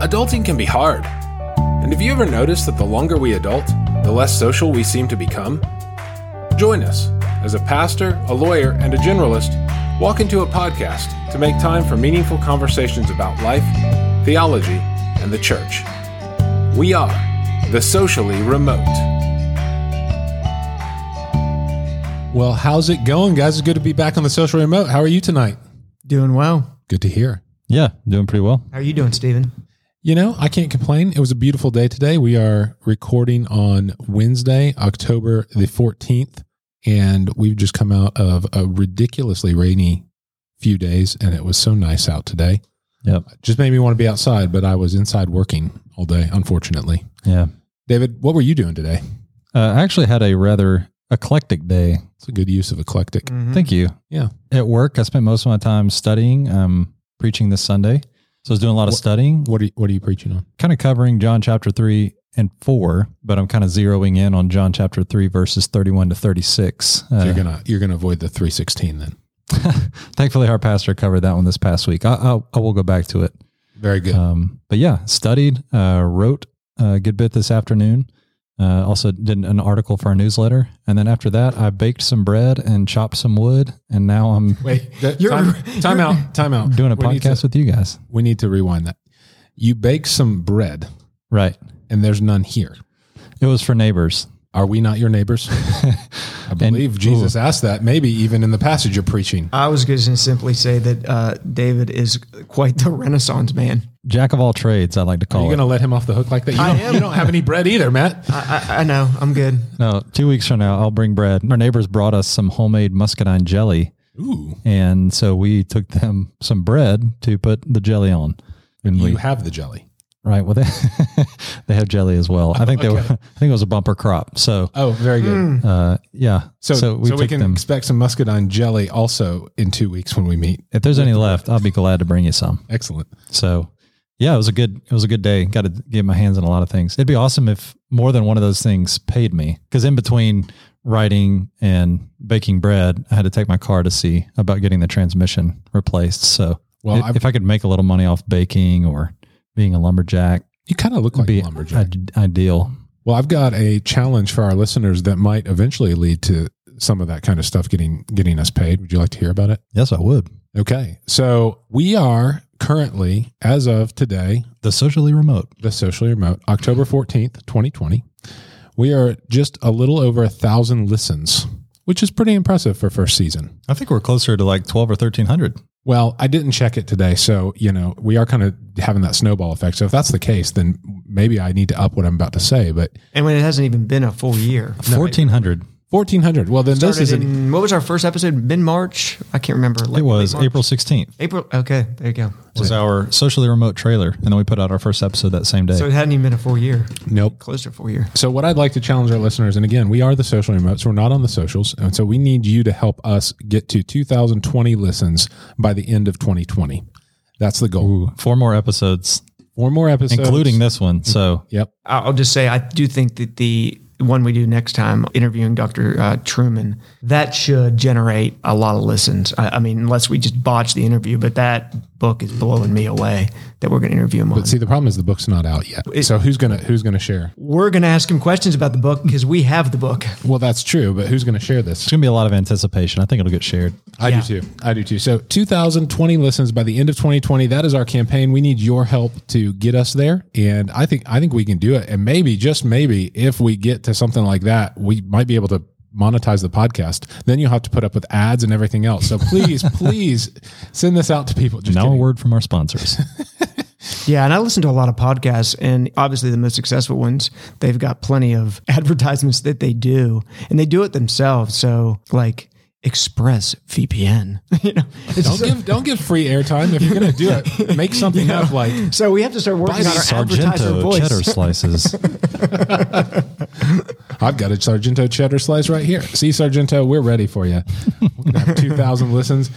Adulting can be hard. And have you ever noticed that the longer we adult, the less social we seem to become? Join us as a pastor, a lawyer, and a generalist walk into a podcast to make time for meaningful conversations about life, theology, and the church. We are the socially remote. Well, how's it going, guys? It's good to be back on the social remote. How are you tonight? Doing well. Good to hear. Yeah, doing pretty well. How are you doing, Steven? You know, I can't complain. It was a beautiful day today. We are recording on Wednesday, October the 14th, and we've just come out of a ridiculously rainy few days, and it was so nice out today. Yep. Just made me want to be outside, but I was inside working all day, unfortunately. Yeah. David, what were you doing today? Uh, I actually had a rather eclectic day. It's a good use of eclectic. Mhm. Thank you. Yeah. At work, I spent most of my time studying, um, preaching this Sunday. So I was doing a lot of What- studying, What are you, what are you preaching on? kind of covering John chapter 3 and 4, but I'm kind of zeroing in on John chapter 3 verses 31 to 36. So Uh, you're gonna you're gonna avoid the 316 then. thankfully, our pastor covered that one this past week. I, I, I will go back to it. Very good. Um, but yeah, studied, uh, wrote a good bit this afternoon. Uh, also did an article for our newsletter, and then after that, I baked some bread and chopped some wood, and now I'm Wait, that- You're- time, time out, time out. doing a We need to- podcast with you guys. we need to rewind that. You bake some bread, Right. and there's none here. It was for neighbors. Are we not your neighbors? I believe Jesus asked that. Maybe even in the passage you're preaching. I was going to simply say that uh, David is quite the Renaissance man. Jack of all trades, I like to call. Are call you it. going to let him off the hook like that? You, I don't, am. you don't have any bread either, Matt. I, I, I know. I'm good. no, two weeks from now, I'll bring bread. Our neighbors brought us some homemade muscadine jelly, Ooh, and so we took them some bread to put the jelly on. And we you have the jelly. Right, well they they have jelly as well. I think they were. I think it was a bumper crop. So Oh, very good. uh, yeah. So, so, we we, can them. expect some muscadine jelly also in two weeks when we meet. If there's any left, I'll be glad to bring you some. Excellent. So, yeah, it was a good it was a good day. Got to get my hands on a lot of things. It'd be awesome if more than one of those things paid me because in between writing and baking bread, I had to take my car to see about getting the transmission replaced. So, Well, i- I've- if I could make a little money off baking or being a lumberjack, You kind of look like be a lumberjack. ide- ideal. Well, I've got a challenge for our listeners that might eventually lead to some of that kind of stuff getting getting us paid. Would you like to hear about it? Yes, I would. Okay. So we are currently, as of today, The socially remote. the socially remote, October 14th, 2020. We are just a little over a thousand listens, which is pretty impressive for first season. I think we're closer to like twelve or thirteen hundred. Well, I didn't check it today. So, you know, we are kind of having that snowball effect. So if that's the case, then maybe I need to up what I'm about to say. But And when it hasn't even been a full year. Fourteen hundred. 1400. Well, then this Started is an, in, what was our first episode? Mid March? I can't remember. Like It was? April sixteenth. April. Okay. There you go. Was our socially remote trailer, and then we put out our first episode that same day. So it hadn't even been a full year. nope. Close to a full year. So what I'd like to challenge our listeners, and again, we are the social remote, so we're not on the socials, and so we need you to help us get to 2,020 listens by the end of 2020. That's the goal. Ooh, four more episodes, Four more episodes, including this one. So Yep. I'll just say I do think that the one we do next time, interviewing Dr. Uh, Trueman, that should generate a lot of listens. I, I mean, unless we just botch the interview, but that book is blowing me away that we're going to interview him on. But see, the problem is the book's not out yet. So who's gonna who's gonna share? we're going to ask him questions about the book because we have the book. Well, that's true, but who's gonna share this? it's gonna be a lot of anticipation. I think it'll get shared. I Yeah. do too. I do too. So 2020 listens by the end of 2020. That is our campaign. We need your help to get us there, and I think I think we can do it. And maybe just maybe if we get to something like that, we might be able to monetize the podcast. Then you'll have to put up with ads and everything else. So please, please send this out to people. Just now kidding. a word from our sponsors. Yeah, and I listen to a lot of podcasts, and obviously the most successful ones, they've got plenty of advertisements that they do, and they do it themselves. So, like Express VPN, you know. Don't give don't give free airtime if you're going to do it. Make something up like so we have to start working on our advertiser Sargento voice. cheddar slices. I've got a Sargento cheddar slice right here. See, Sargento, we're ready for you. We're gonna have 2,000 listens.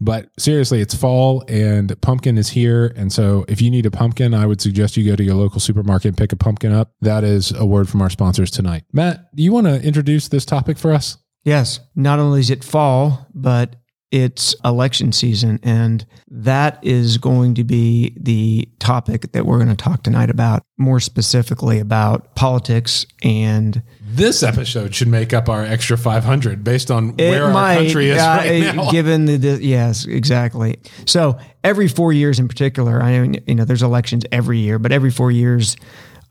But seriously, it's fall and pumpkin is here. And so if you need a pumpkin, I would suggest you go to your local supermarket and pick a pumpkin up. That is a word from our sponsors tonight. Matt, do you want to introduce this topic for us? Yes, not only is it fall, but it's election season, and that is going to be the topic that we're going to talk tonight about, more specifically about politics and This episode should make up our extra 500 based on where our country is uh, right now. Given the, the yes, exactly. So every four years, in particular, I mean, you know, there's elections every year, but every four years,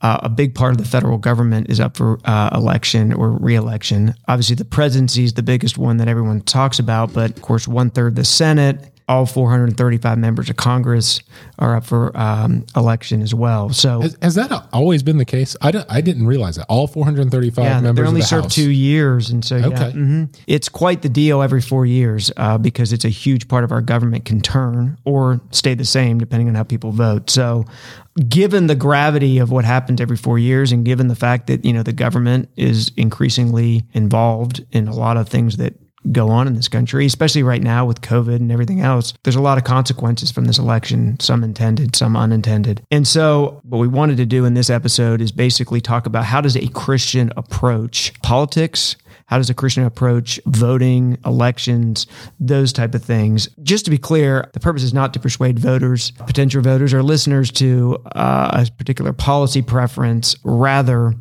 uh, a big part of the federal government is up for uh, election or reelection. Obviously, the presidency is the biggest one that everyone talks about, but of course, one third the Senate. All 435 members of Congress are up for um, election as well. So, Has, has that always been the case? I, don't- I didn't realize that. All 435 yeah, members they only of the serve two years, and so yeah, Okay. mhm. it's quite the deal every four years uh, because it's a huge part of our government can turn or stay the same depending on how people vote. So, given the gravity of what happens every four years, and given the fact that you know the government is increasingly involved in a lot of things that go on in this country, especially right now with COVID and everything else. There's a lot of consequences from this election, some intended, some unintended. And so what we wanted to do in this episode is basically talk about how does a Christian approach politics? How does a Christian approach voting, elections, those type of things? Just to be clear, the purpose is not to persuade voters, potential voters, or listeners to uh, a particular policy preference. Rather,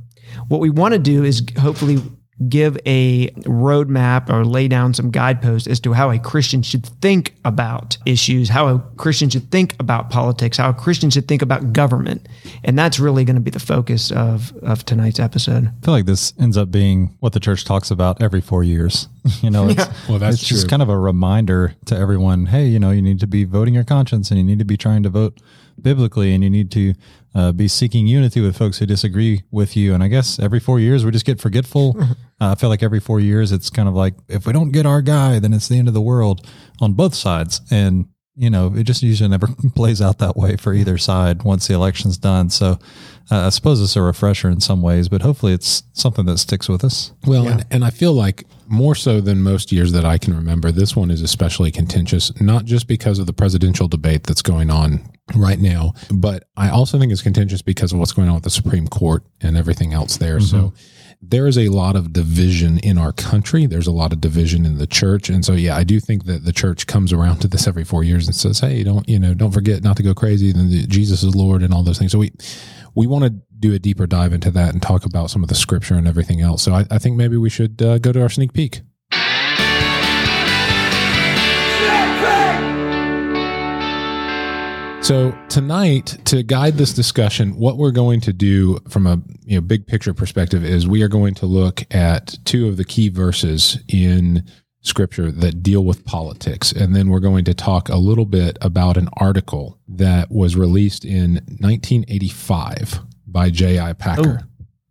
what we want to do is hopefully give a roadmap or lay down some guideposts as to how a Christian should think about issues, how a Christian should think about politics, how a Christian should think about government. And that's really going to be the focus of, of tonight's episode. I feel like this ends up being what the church talks about every four years. you know, it's, Well, that's it's just kind of a reminder to everyone. Hey, you know, you need to be voting your conscience, and you need to be trying to vote biblically, and you need to uh, be seeking unity with folks who disagree with you. And I guess every four years we just get forgetful. uh, I feel like every four years it's kind of like if we don't get our guy, then it's the end of the world on both sides. And you know, it just usually never plays out that way for either side once the election's done. So uh, I suppose it's a refresher in some ways, but hopefully it's something that sticks with us. Well, and, and I feel like more so than most years that I can remember, this one is especially contentious, not just because of the presidential debate that's going on right now, but I also think it's contentious because of what's going on with the Supreme Court and everything else there. So there is a lot of division in our country. There's a lot of division in the church. And so, yeah, I do think that the church comes around to this every four years and says, Hey, don't, you know, don't forget not to go crazy. And Jesus is Lord and all those things. So we, we want to do a deeper dive into that and talk about some of the scripture and everything else. So I, I think maybe we should uh, go to our sneak peek. So tonight, to guide this discussion, what we're going to do from a you know big picture perspective is we are going to look at two of the key verses in scripture that deal with politics, and then we're going to talk a little bit about an article that was released in 1985 by J.I. Packer.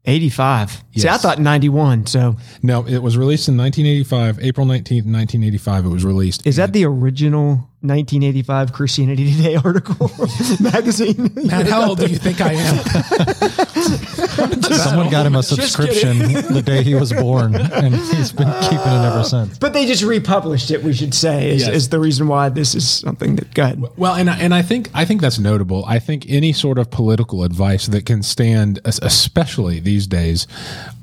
85. See, I thought 91. So No, it was released in 1985, April 19th, 1985. It was released. is that the original 1985 Christianity Today article magazine? Man, how old do you think I am? Someone got him a subscription the day he was born, and he's been uh, keeping it ever since. But they just republished it, we should say, is, Yes. is the reason why this is something that, go ahead. Well, and I, and I think I think that's notable. I think any sort of political advice that can stand, especially these days,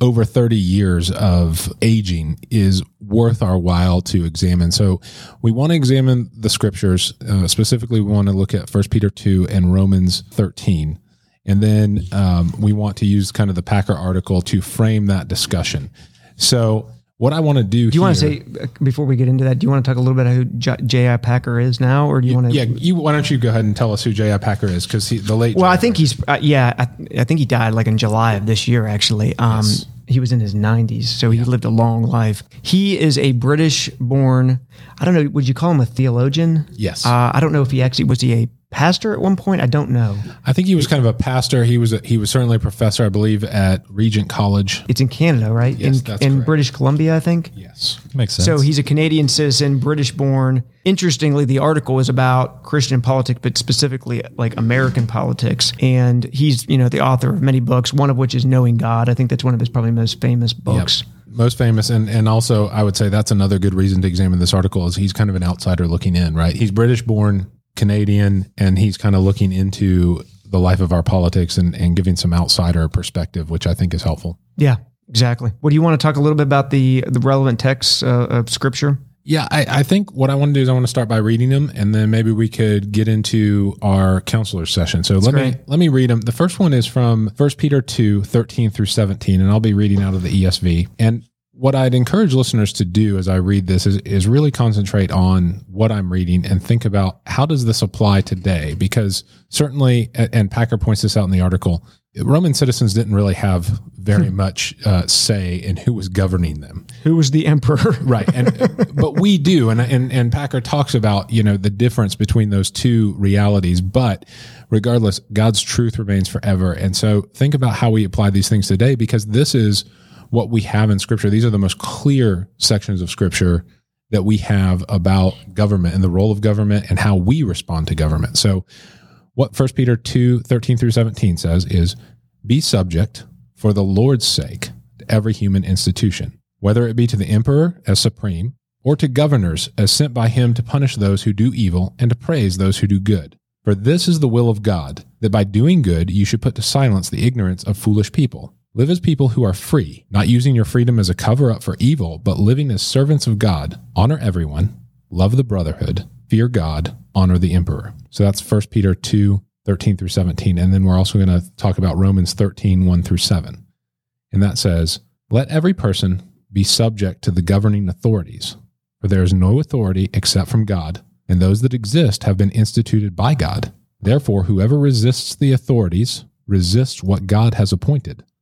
over thirty years of aging, is worth our while to examine. So, we want to examine the scriptures. Uh, specifically, we want to look at First Peter two and Romans thirteen, and then um, we want to use kind of the Packer article to frame that discussion. So, what I want to do, Do you want to say, uh, before we get into that, do you want to talk a little bit about who J- J.I. Packer is now? Or do you want to? Yeah, you. Why don't you go ahead and tell us who J.I. Packer is? Because the late. Well, I J.I. think he's, uh, yeah, I, I think he died like in July of this year, actually. Um, He was in his 90s, so he lived a long life. He is a British born, I don't know, would you call him a theologian? Yes. Uh, I don't know if he actually, was he a pastor at one point? I don't know. I think he was kind of a pastor. He was a, he was certainly a professor, I believe, at Regent College. It's in Canada, right? Yes, in that's in correct. British Columbia, I think. Yes. Makes sense. So he's a Canadian citizen, British born. Interestingly, the article is about Christian politics, but specifically like American politics. And he's, you know, the author of many books, one of which is Knowing God. I think that's one of his probably most famous books. Most famous, and and also I would say that's another good reason to examine this article is he's kind of an outsider looking in, right? He's British born, Canadian, and he's kind of looking into the life of our politics and, and giving some outsider perspective, which I think is helpful. Yeah, exactly. What do you want to talk a little bit about the the relevant texts uh, of Scripture? Yeah, I, I think what I want to do is I want to start by reading them, and then maybe we could get into our counselor session. So let me let me read them. The first one is from 1 Peter 2, 13 through 17, and I'll be reading out of the ESV. And what I'd encourage listeners to do as I read this is, is really concentrate on what I'm reading and think about how does this apply today? Because certainly, and Packer points this out in the article, Roman citizens didn't really have very much uh, say in who was governing them. Who was the emperor? right. And but we do. And, and and packer talks about you know the difference between those two realities. But regardless god's truth remains forever. And so think about how we apply these things today because this is what we have in scripture these are the most clear sections of scripture that we have about government and the role of government and how we respond to government so what First Peter 2, 13 through 17 says is be subject for the Lord's sake to every human institution, whether it be to the emperor as supreme, or to governors as sent by him to punish those who do evil and to praise those who do good. For this is the will of God, that by doing good you should put to silence the ignorance of foolish people. Live as people who are free, not using your freedom as a cover up for evil, but living as servants of God. Honor everyone, love the brotherhood, fear God, honor the emperor. So that's 1 Peter 2, 13 through 17. And then we're also going to talk about Romans 13, 1 through 7. And that says, Let every person be subject to the governing authorities, for there is no authority except from God, and those that exist have been instituted by God. Therefore, whoever resists the authorities resists what God has appointed,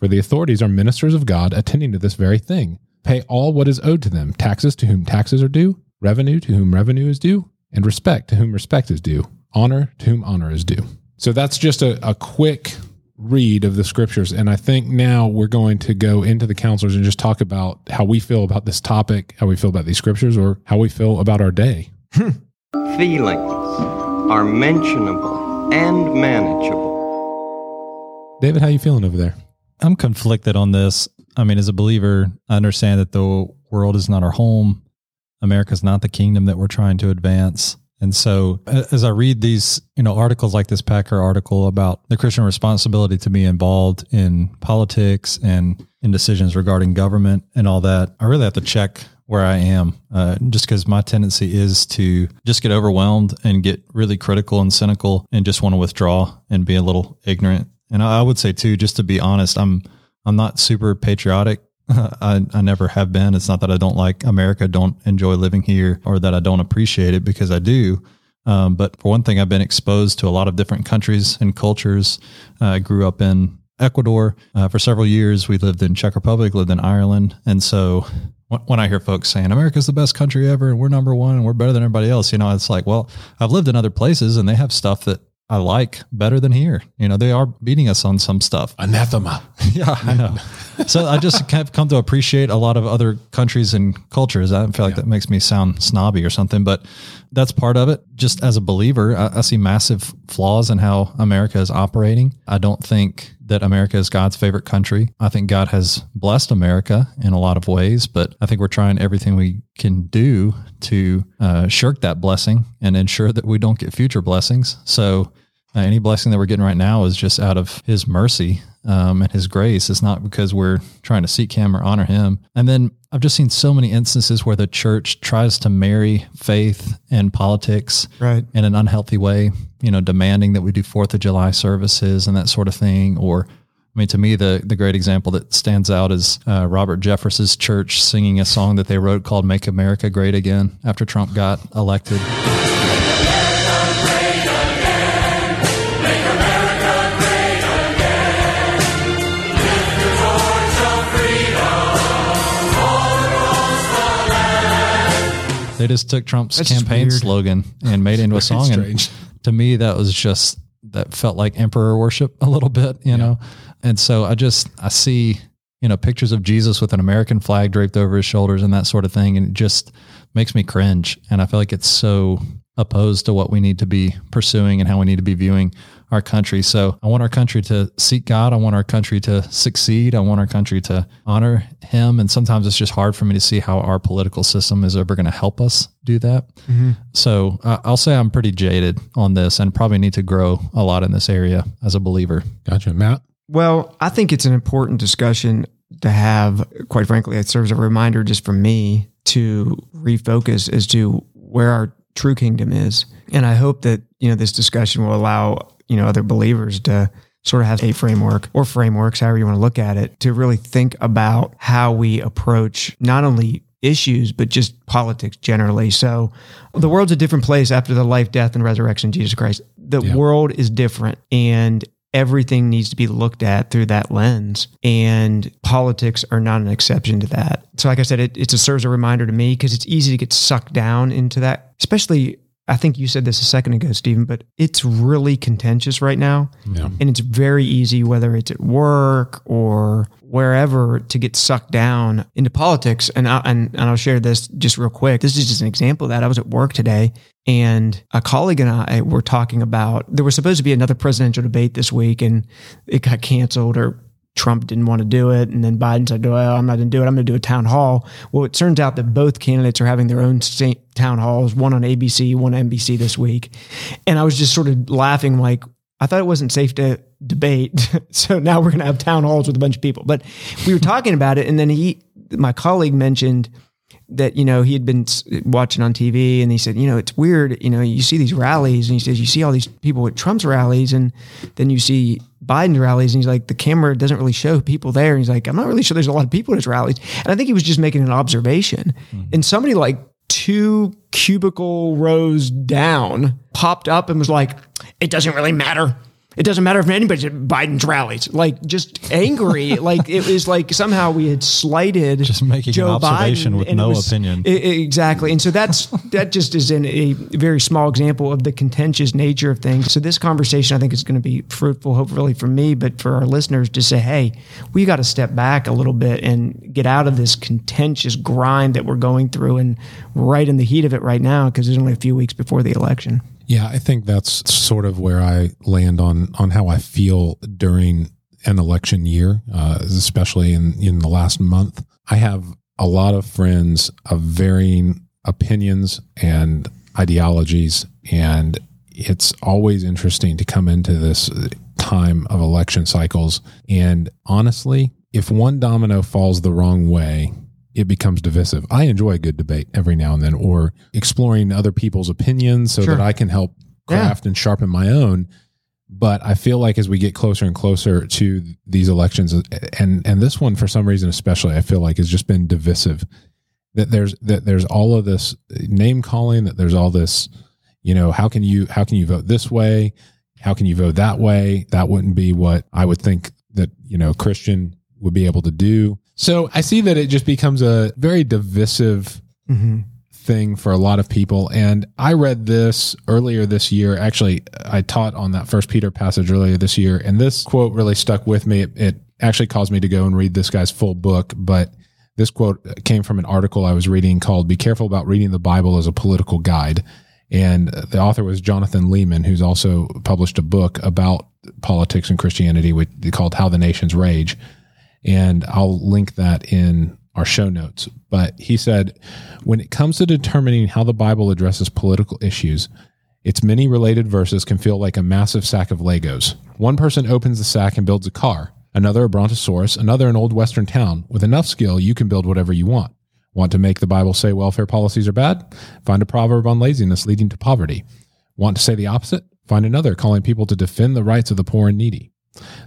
For the authorities are ministers of God attending to this very thing. Pay all what is owed to them taxes to whom taxes are due, revenue to whom revenue is due, and respect to whom respect is due, honor to whom honor is due. So that's just a, a quick read of the scriptures. And I think now we're going to go into the counselors and just talk about how we feel about this topic, how we feel about these scriptures, or how we feel about our day. Hmm. Feelings are mentionable and manageable. David, how you feeling over there? I'm conflicted on this. I mean, as a believer, I understand that the world is not our home. America's not the kingdom that we're trying to advance. And so as I read these, you know, articles like this Packer article about the Christian responsibility to be involved in politics and in decisions regarding government and all that, I really have to check where I am, uh, just because my tendency is to just get overwhelmed and get really critical and cynical and just want to withdraw and be a little ignorant. And I would say too, just to be honest, I'm I'm not super patriotic. I, I never have been. It's not that I don't like America, don't enjoy living here, or that I don't appreciate it because I do. Um, but for one thing, I've been exposed to a lot of different countries and cultures. Uh, I grew up in Ecuador uh, for several years. We lived in Czech Republic, lived in Ireland, and so when I hear folks saying America's the best country ever and we're number one and we're better than everybody else, you know, it's like, well, I've lived in other places and they have stuff that I like better than here. You know, they are beating us on some stuff. Anathema. Yeah, I know. so I just have come to appreciate a lot of other countries and cultures. I feel like that makes me sound snobby or something, but that's part of it. Just as a believer, I, I see massive flaws in how America is operating. I don't think that America is God's favorite country. I think God has blessed America in a lot of ways, but I think we're trying everything we can do to uh, shirk that blessing and ensure that we don't get future blessings. So uh, any blessing that we're getting right now is just out of His mercy um, and His grace. It's not because we're trying to seek Him or honor Him. And then I've just seen so many instances where the church tries to marry faith and politics Right. in an unhealthy way. You know, demanding that we do Fourth of July services and that sort of thing, or I mean, to me, the the great example that stands out is uh, Robert Jeffress's church singing a song that they wrote called "Make America Great Again" after Trump got elected. They just took Trump's That's campaign slogan and made it into a song. And to me, that was just that felt like emperor worship a little bit, you know. And so I just I see you know pictures of Jesus with an American flag draped over his shoulders and that sort of thing, and it just makes me cringe. And I feel like it's so opposed to what we need to be pursuing and how we need to be viewing our country. So I want our country to seek God. I want our country to succeed. I want our country to honor Him. And sometimes it's just hard for me to see how our political system is ever going to help us do that. So uh, I'll say I'm pretty jaded on this and probably need to grow a lot in this area as a believer. Gotcha. Matt? Well, I think it's an important discussion to have. Quite frankly, it serves as a reminder just for me to refocus as to where our true kingdom is. And I hope that, you know, this discussion will allow, you know, other believers to sort of have a framework or frameworks, however you want to look at it, to really think about how we approach not only issues, but just politics generally. So the world's a different place after the life, death, and resurrection of Jesus Christ. The Yeah. world is different and everything needs to be looked at through that lens. And politics are not an exception to that. So, like I said, it, it serves a reminder to me because it's easy to get sucked down into that, especially. I think you said this a second ago, Stephen, but it's really contentious right now. Yeah. And it's very easy, whether it's at work or wherever, to get sucked down into politics. And, I, and, and I'll share this just real quick. This is just an example of that. I was at work today and a colleague and I were talking about there was supposed to be another presidential debate this week and it got canceled or Trump didn't want to do it. And then Biden said, well, I'm not going to do it. I'm going to do a town hall. Well, it turns out that both candidates are having their own town halls, one on ABC, one on NBC this week. And I was just sort of laughing, like, I thought it wasn't safe to debate. so now we're going to have town halls with a bunch of people. But we were talking about it. And then he, my colleague mentioned that, you know, he had been watching on TV and he said, you know, it's weird. You know, you see these rallies and he says, you see all these people at Trump's rallies and then you see Biden's rallies. And he's like, the camera doesn't really show people there. And he's like, I'm not really sure there's a lot of people at his rallies. And I think he was just making an observation. Mm-hmm. And somebody like two cubicle rows down popped up and was like, it doesn't really matter. It doesn't matter if anybody's at Biden's rallies. Like just angry. like it was like somehow we had slighted Just making an Joe observation Biden, with no was- opinion. I- I- exactly. And so that's that just is in a very small example of the contentious nature of things. So this conversation I think is going to be fruitful, hopefully for me, but for our listeners to say, hey, we got to step back a little bit and get out of this contentious grind that we're going through and right in the heat of it right now because there's only a few weeks before the election. Yeah, I think that's sort of where I land on on how I feel during an election year, uh, especially in in the last month. I have a lot of friends of varying opinions and ideologies, and it's always interesting to come into this time of election cycles. And honestly, if one domino falls the wrong way, it becomes divisive. I enjoy a good debate every now and then, or exploring other people's opinions so Sure. that I can help Yeah. craft and sharpen my own. But I feel like as we get closer and closer to these elections, and and this one for some reason especially, I feel like has just been divisive. That there's that there's all of this name calling. That there's all this, you know, how can you how can you vote this way? How can you vote that way? That wouldn't be what I would think that you know Christian would be able to do. So I see that it just becomes a very divisive mm-hmm. thing for a lot of people. And I read this earlier this year. Actually, I taught on that first Peter passage earlier this year. And this quote really stuck with me. It, it actually caused me to go and read this guy's full book. But this quote came from an article I was reading called Be Careful About Reading the Bible as a Political Guide. And the author was Jonathan Leeman, who's also published a book about politics and Christianity which, called How the Nations Rage and I'll link that in our show notes. But he said, when it comes to determining how the Bible addresses political issues, its many related verses can feel like a massive sack of Legos. One person opens the sack and builds a car, another a brontosaurus, another an old western town. With enough skill, you can build whatever you want. Want to make the Bible say welfare policies are bad? Find a proverb on laziness leading to poverty. Want to say the opposite? Find another calling people to defend the rights of the poor and needy.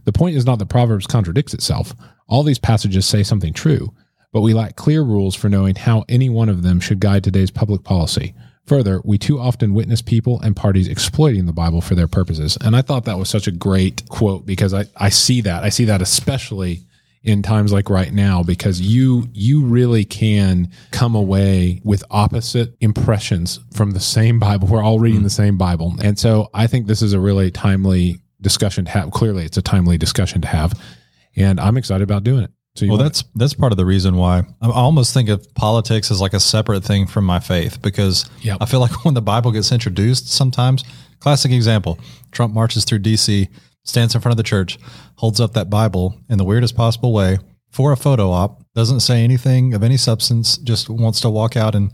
The point is not that Proverbs contradicts itself. All these passages say something true, but we lack clear rules for knowing how any one of them should guide today's public policy. Further, we too often witness people and parties exploiting the Bible for their purposes. And I thought that was such a great quote because I, I see that. I see that especially in times like right now because you you really can come away with opposite impressions from the same Bible. We're all reading hmm. the same Bible. And so I think this is a really timely discussion to have. Clearly it's a timely discussion to have. And I'm excited about doing it. So Well, that's that's part of the reason why I almost think of politics as like a separate thing from my faith because Yep. I feel like when the Bible gets introduced, sometimes classic example: Trump marches through D.C., stands in front of the church, holds up that Bible in the weirdest possible way for a photo op, doesn't say anything of any substance, just wants to walk out and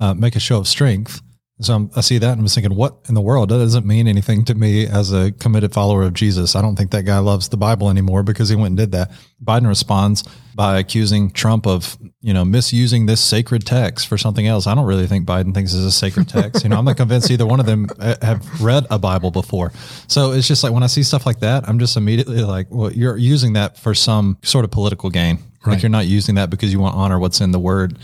uh, make a show of strength. So I'm, I see that and I'm thinking, what in the world? That doesn't mean anything to me as a committed follower of Jesus. I don't think that guy loves the Bible anymore because he went and did that. Biden responds by accusing Trump of, you know, misusing this sacred text for something else. I don't really think Biden thinks it's a sacred text. You know, I'm not convinced either one of them uh, have read a Bible before. So it's just like when I see stuff like that, I'm just immediately like, well, you're using that for some sort of political gain. Right. Like you're not using that because you want to honor what's in the word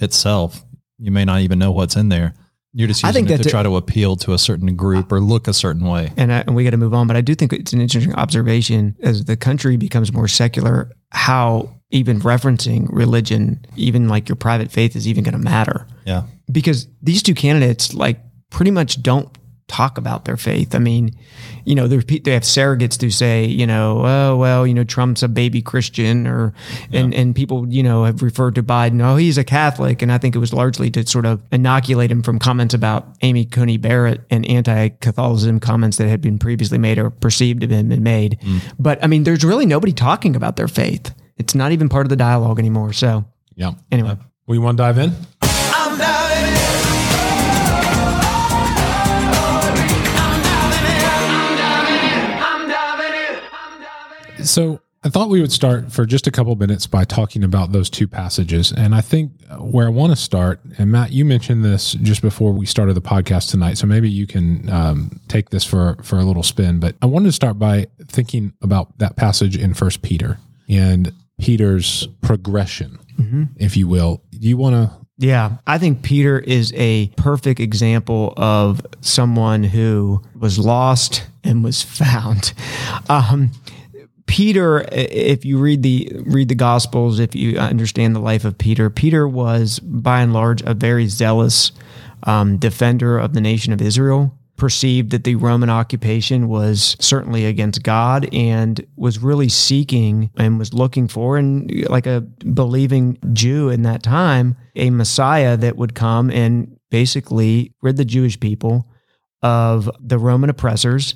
itself. You may not even know what's in there. You're just I using think it that to try to appeal to a certain group or look a certain way. and, I, and we got to move on. But I do think it's an interesting observation as the country becomes more secular, how even referencing religion, even like your private faith, is even going to matter. Yeah. Because these two candidates, like, pretty much don't talk about their faith. I mean, you know, they have surrogates to say, you know, oh well, you know, Trump's a baby Christian, or and and people, you know, have referred to Biden, oh, he's a Catholic, and I think it was largely to sort of inoculate him from comments about Amy Coney Barrett and anti-Catholicism comments that had been previously made or perceived to have been made. Mm. But I mean, there's really nobody talking about their faith. It's not even part of the dialogue anymore. So yeah. anyway. Uh, we want to dive in? So I thought we would start for just a couple minutes by talking about those two passages. And I think where I want to start, and Matt, you mentioned this just before we started the podcast tonight, so maybe you can um, take this for for a little spin. But I wanted to start by thinking about that passage in First Peter and Peter's progression, if you will. Do you want to? Yeah, I think Peter is a perfect example of someone who was lost and was found. Um, Peter, if you read the read the Gospels, if you understand the life of Peter, Peter was by and large a very zealous um, defender of the nation of Israel. Perceived that the Roman occupation was certainly against God and was really seeking and was looking for, and like a believing Jew in that time, a Messiah that would come and basically rid the Jewish people of the Roman oppressors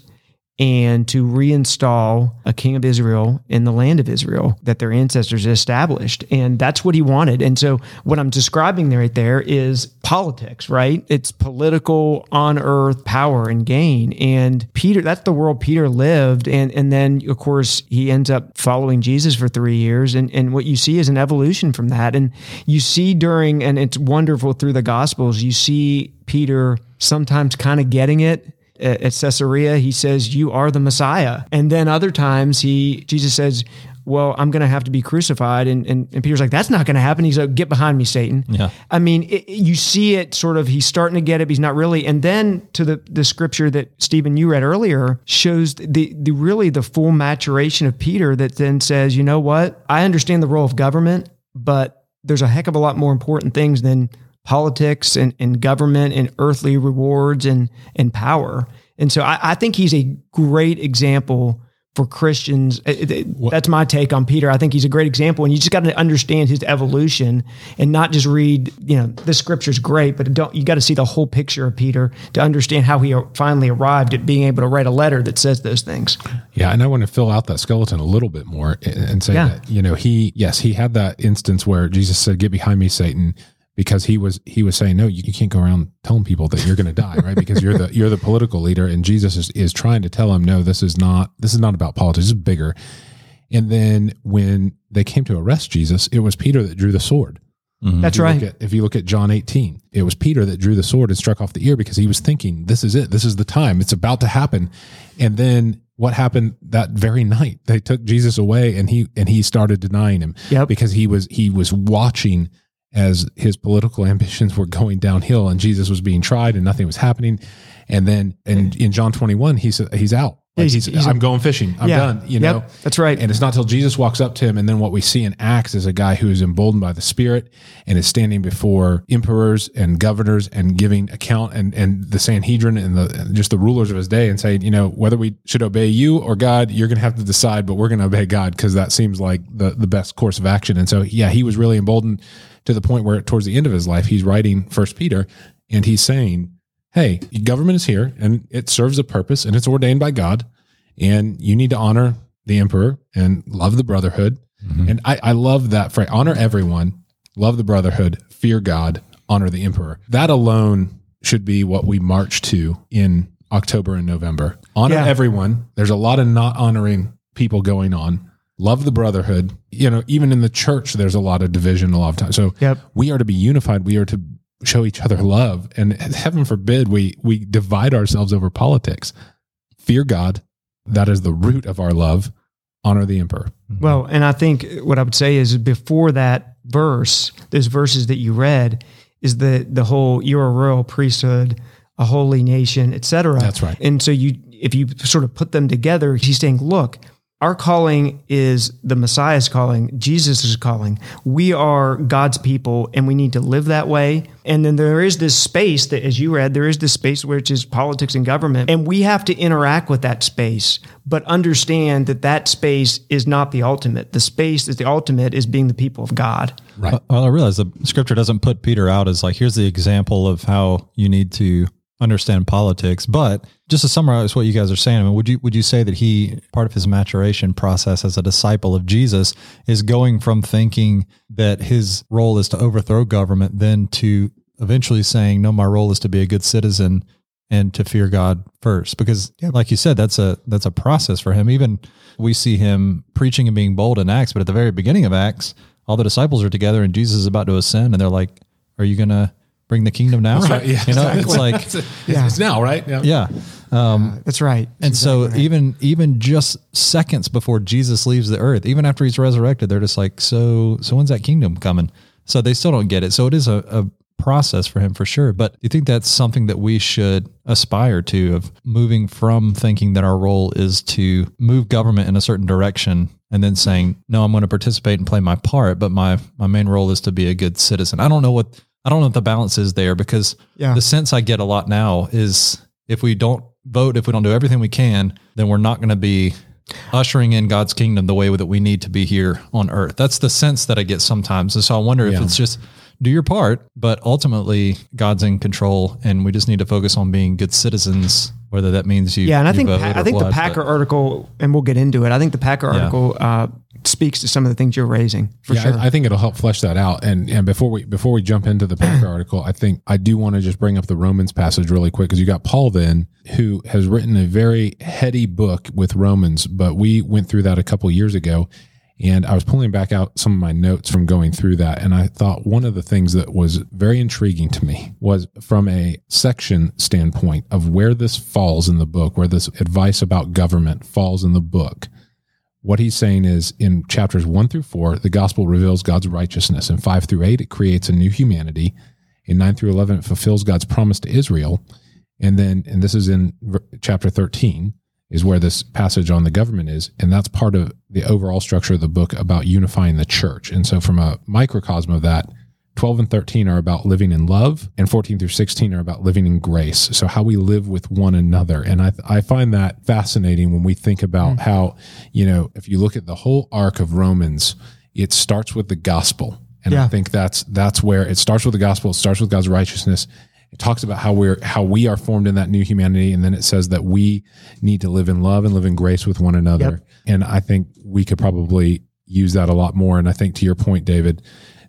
and to reinstall a king of Israel in the land of Israel that their ancestors established. And that's what he wanted. And so what I'm describing right there is politics, right? It's political on earth power and gain. And Peter, that's the world Peter lived. And and then of course he ends up following Jesus for three years. And and what you see is an evolution from that. And you see during, and it's wonderful through the gospels, you see Peter sometimes kind of getting it at at Caesarea, he says, "You are the Messiah," and then other times he Jesus says, "Well, I'm going to have to be crucified," and, and and Peter's like, "That's not going to happen." He's like, "Get behind me, Satan." Yeah. I mean, it, you see it sort of. He's starting to get it, but he's not really. And then to the the scripture that Stephen you read earlier shows the the really the full maturation of Peter. That then says, "You know what? I understand the role of government, but there's a heck of a lot more important things than." Politics and, and government and earthly rewards and and power. And so I, I think he's a great example for Christians. That's my take on Peter. I think he's a great example, and you just got to understand his evolution and not just read. You know, the scripture's great, but don't you got to see the whole picture of Peter to understand how he finally arrived at being able to write a letter that says those things. Yeah, and I want to fill out that skeleton a little bit more and- and say Yeah. that you know he yes he had that instance where Jesus said, "Get behind me, Satan," because he was he was saying, "No, you, you can't go around telling people that you're going to die, right? Because you're the you're the political leader." And Jesus is, is trying to tell him, "No, this is not this is not about politics. This is bigger." And then when they came to arrest Jesus, it was Peter that drew the sword. Mm-hmm. That's If you right. At, if you look at John 18, it was Peter that drew the sword and struck off the ear because he was thinking, this is it. This is the time. It's about to happen. And then what happened that very night? They took Jesus away and he, and he started denying him Yep. because he was, he was watching as his political ambitions were going downhill and Jesus was being tried and nothing was happening. And then in, in John 21, he said, he's out. Like he's- he's, I'm going fishing. I'm Yeah. done. You Yep, know, that's right. And it's not till Jesus walks up to him, and then what we see in Acts is a guy who is emboldened by the Spirit and is standing before emperors and governors and giving account and and the Sanhedrin and the just the rulers of his day and saying, you know, whether we should obey you or God, you're going to have to decide, but we're going to obey God because that seems like the the best course of action. And so, yeah, he was really emboldened to the point where towards the end of his life, he's writing First Peter, and he's saying, "Hey, government is here, and it serves a purpose, and it's ordained by God." and you need to honor the emperor and love the brotherhood. Mm-hmm. And I, I love that phrase honor everyone, love the brotherhood, fear God, honor the emperor. That alone should be what we march to in October and November. Honor Yeah. everyone. There's a lot of not honoring people going on. Love the brotherhood. You know, even in the church, there's a lot of division a lot of times. So Yep. we are to be unified. We are to show each other love. And heaven forbid we we divide ourselves over politics. Fear God. That is the root of our love. Honor the emperor. Mm-hmm. Well, and I think what I would say is before that verse, those verses that you read, is the the whole you're a royal priesthood, a holy nation, etc. That's right. And so you, if you sort of put them together, he's saying, look. Our calling is the Messiah's calling, Jesus' calling. We are God's people and we need to live that way. And then there is this space that, as you read, there is this space which is politics and government. And we have to interact with that space, but understand that that space is not the ultimate. The space is the ultimate is being the people of God. Right. Well, I realize the scripture doesn't put Peter out as like, here's the example of how you need to understand politics. But just to summarize what you guys are saying, I mean, would you would you say that he part of his maturation process as a disciple of Jesus is going from thinking that his role is to overthrow government, then to eventually saying, no, my role is to be a good citizen and to fear God first? Because, like you said, that's a that's a process for him. Even we see him preaching and being bold in Acts, but at the very beginning of Acts, all the disciples are together and Jesus is about to ascend, and they're like, "Are you to bring the kingdom now?" Right, yeah, you know, it's exactly. like, It's, it's now, right? Yeah. yeah. Um, That's right. and so even even just seconds before Jesus leaves the earth, even after he's resurrected, they're just like, so so when's that kingdom coming? So they still don't get it. So it is a, a process for him for sure. But do you think that's something that we should aspire to of moving from thinking that our role is to move government in a certain direction and then saying, no, I'm going to participate and play my part, but my my main role is to be a good citizen. I don't know what I don't know what the balance is there because Yeah. the sense I get a lot now is if we don't vote, if we don't do everything we can, then we're not going to be ushering in God's kingdom the way that we need to be here on earth. That's the sense that I get sometimes. And so I wonder if it's just do your part, but ultimately God's in control and we just need to focus on being good citizens, whether that means you. Yeah, and I think vote I or think the Packer but- article, and we'll get into it. I think the Packer Yeah. article uh, speaks to some of the things you're raising for yeah, sure. I, I think it'll help flesh that out. And and before we before we jump into the Packer article, I think I do want to just bring up the Romans passage really quick because you got Paul then who has written a very heady book with Romans, but we went through that a couple years ago. And I was pulling back out some of my notes from going through that. And I thought one of the things that was very intriguing to me was from a section standpoint of where this falls in the book, where this advice about government falls in the book what he's saying is in chapters one through four, the gospel reveals God's righteousness. In five through eight, it creates a new humanity. In nine through 11, it fulfills God's promise to Israel. And then, and this is in chapter 13, is where this passage on the government is. And that's part of the overall structure of the book about unifying the church. And so, from a microcosm of that, 12 and 13 are about living in love, and 14 through 16 are about living in grace. So, how we live with one another. And I, I find that fascinating when we think about mm. how, you know, if you look at the whole arc of Romans, it starts with the gospel. And I think that's that's where it starts with the gospel, it starts with God's righteousness. It talks about how we're how we are formed in that new humanity, and then it says that we need to live in love and live in grace with one another. Yep. And I think we could probably use that a lot more. And I think to your point, David,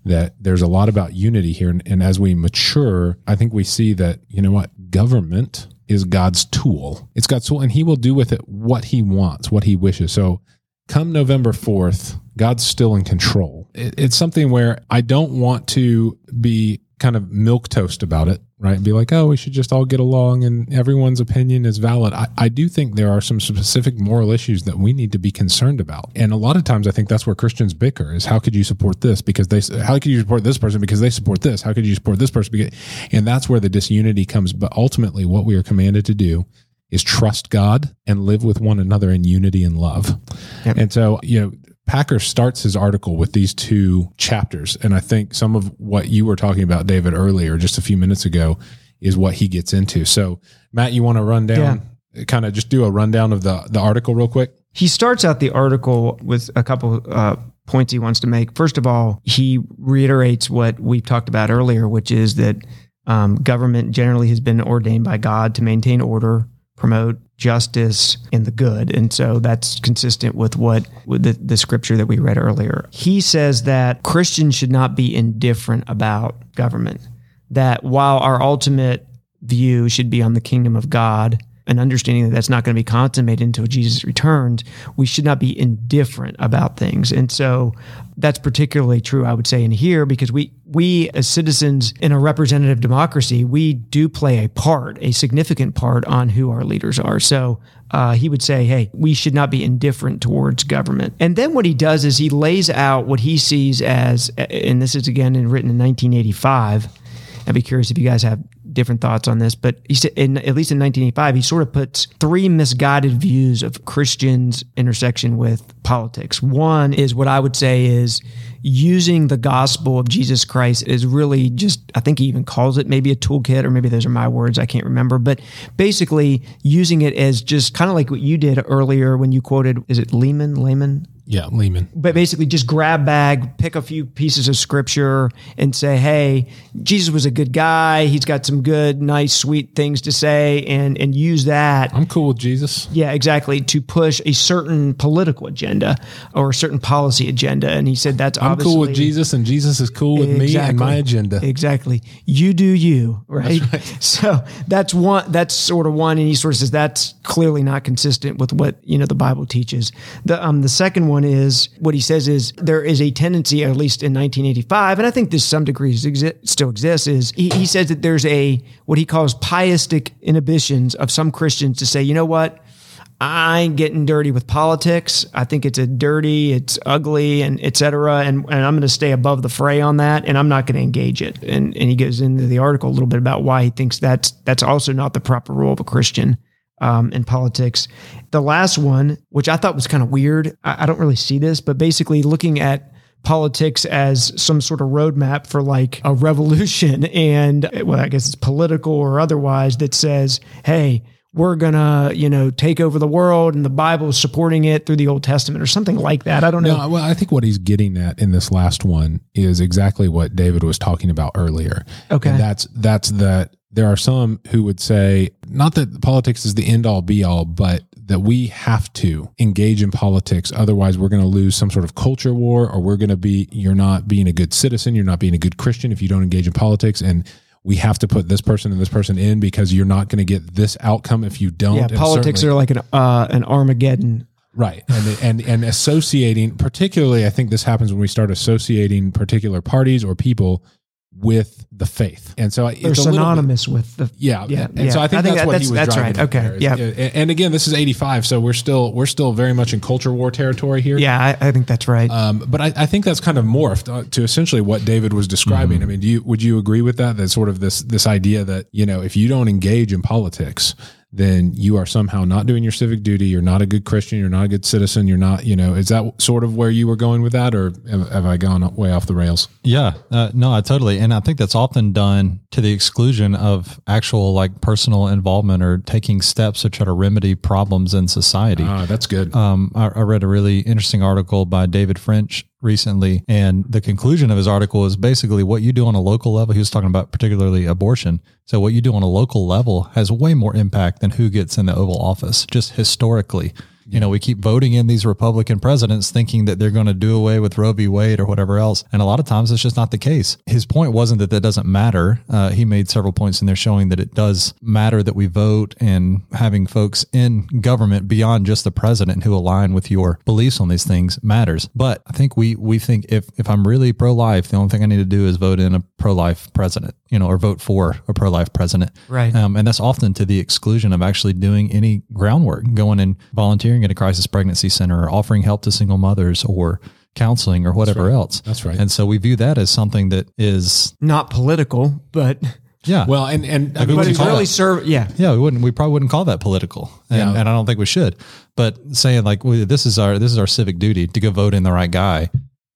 that there's a lot about unity here. And, and as we mature, I think we see that, you know what, government is God's tool. It's God's tool, and He will do with it what He wants, what He wishes. So come November 4th, God's still in control. It, it's something where I don't want to be kind of milk toast about it, right? And be like, oh, we should just all get along and everyone's opinion is valid. I, I do think there are some specific moral issues that we need to be concerned about. And a lot of times I think that's where Christians bicker is how could you support this because they, how could you support this person because they support this? How could you support this person? Because, and that's where the disunity comes. But ultimately what we are commanded to do is trust God and live with one another in unity and love. Yep. And so, you know, Packer starts his article with these two chapters. And I think some of what you were talking about, David, earlier, just a few minutes ago, is what he gets into. So, Matt, you want to run down, kind of just do a rundown of the, the article real quick? He starts out the article with a couple uh, points he wants to make. First of all, he reiterates what we've talked about earlier, which is that um, government generally has been ordained by God to maintain order, promote justice and the good. And so that's consistent with what with the, the scripture that we read earlier. He says that Christians should not be indifferent about government, that while our ultimate view should be on the kingdom of God, and understanding that that's not going to be consummated until Jesus returns, we should not be indifferent about things. And so that's particularly true, I would say, in here because we we as citizens in a representative democracy, we do play a part, a significant part on who our leaders are. So uh, he would say, hey, we should not be indifferent towards government. And then what he does is he lays out what he sees as, and this is again written in 1985. I'd be curious if you guys have different thoughts on this, but he said, in, at least in 1985, he sort of puts three misguided views of Christians' intersection with politics. One is what I would say is using the gospel of Jesus Christ is really just, I think he even calls it maybe a toolkit, or maybe those are my words, I can't remember, but basically using it as just kind of like what you did earlier when you quoted, is it Leeman? Leeman? Yeah, Leeman. but basically just grab bag, pick a few pieces of scripture and say, "Hey, Jesus was a good guy. He's got some good, nice, sweet things to say," and and use that. I'm cool with Jesus. Yeah, exactly. To push a certain political agenda or a certain policy agenda, and he said that's I'm obviously cool with Jesus, and Jesus is cool with me and my agenda. Exactly. You do you, right? So that's one. That's sort of one, and he sort of says that's clearly not consistent with what you know the Bible teaches. The um the second one is what he says is there is a tendency, at least in 1985, and I think this some degrees exi- still exists. Is he, he says that there's a what he calls pietistic inhibitions of some Christians to say, you know what. I ain't getting dirty with politics. I think it's a dirty, it's ugly, and et cetera. And, and I'm going to stay above the fray on that, and I'm not going to engage it. And, and he goes into the article a little bit about why he thinks that's that's also not the proper role of a Christian um, in politics. The last one, which I thought was kind of weird, I, I don't really see this, but basically looking at politics as some sort of roadmap for like a revolution and well, I guess it's political or otherwise that says, hey, we're gonna, you know, take over the world and the Bible is supporting it through the Old Testament or something like that. I don't know. Well, I think what he's getting at in this last one is exactly what David was talking about earlier. Okay. And that's that's that there are some who would say not that politics is the end all be all, but that we have to engage in politics. Otherwise, we're going to lose some sort of culture war, or we're going to be you're not being a good citizen, you're not being a good Christian if you don't engage in politics, and we have to put this person and this person in because you're not going to get this outcome if you don't. yeah, And politics are like an uh, an Armageddon. Right. And, and, and associating, particularly, I think this happens when we start associating particular parties or people with the faith. And so They're it's a bit- synonymous with the yeah, Yeah, And yeah. so I think I think that's that- what that's- he was that's driving right. at Okay, yeah. And, again, this is 85, so we're still we're still very much in culture war territory here. Yeah, I, I think that's right. Um, but I, I think that's kind of morphed uh, to essentially what David was describing. I mean, do you would you agree with that? That sort of this this idea that you know if you don't engage in politics, then you are somehow not doing your civic duty. You're not a good Christian. You're not a good citizen. You're not. You know, is that sort of where you were going with that, or have, have I gone way off the rails? Yeah, uh, no, I totally, and I think that's often done to the exclusion of actual like personal involvement or taking steps to try to remedy problems in society. Ah, that's good. Um, I, I read a really interesting article by David French recently, and the conclusion of his article is basically what you do on a local level. He was talking about particularly abortion. So what you do on a local level has way more impact than who gets in the Oval Office, just historically. You know, we keep voting in these Republican presidents thinking that they're going to do away with Roe v. Wade or whatever else. And a lot of times it's just not the case. His point wasn't that that doesn't matter. Uh, he made several points in there showing that it does matter that we vote and having folks in government beyond just the president who align with your beliefs on these things matters. But I think we, we think if, if I'm really pro life, the only thing I need to do is vote in a pro life president, you know, or vote for a pro life president. Right. Um, and that's often to the exclusion of actually doing any groundwork, going and volunteering at a crisis pregnancy center or offering help to single mothers or counseling or whatever else. That's right. And so we view that as something that is Not political, but Yeah. Well, and and I Like, we mean, But wouldn't it's really it- serve. Yeah. Yeah, we wouldn't. We probably wouldn't call that political, and, Yeah. and I don't think we should. But saying like well, this is our this is our civic duty to go vote in the right guy,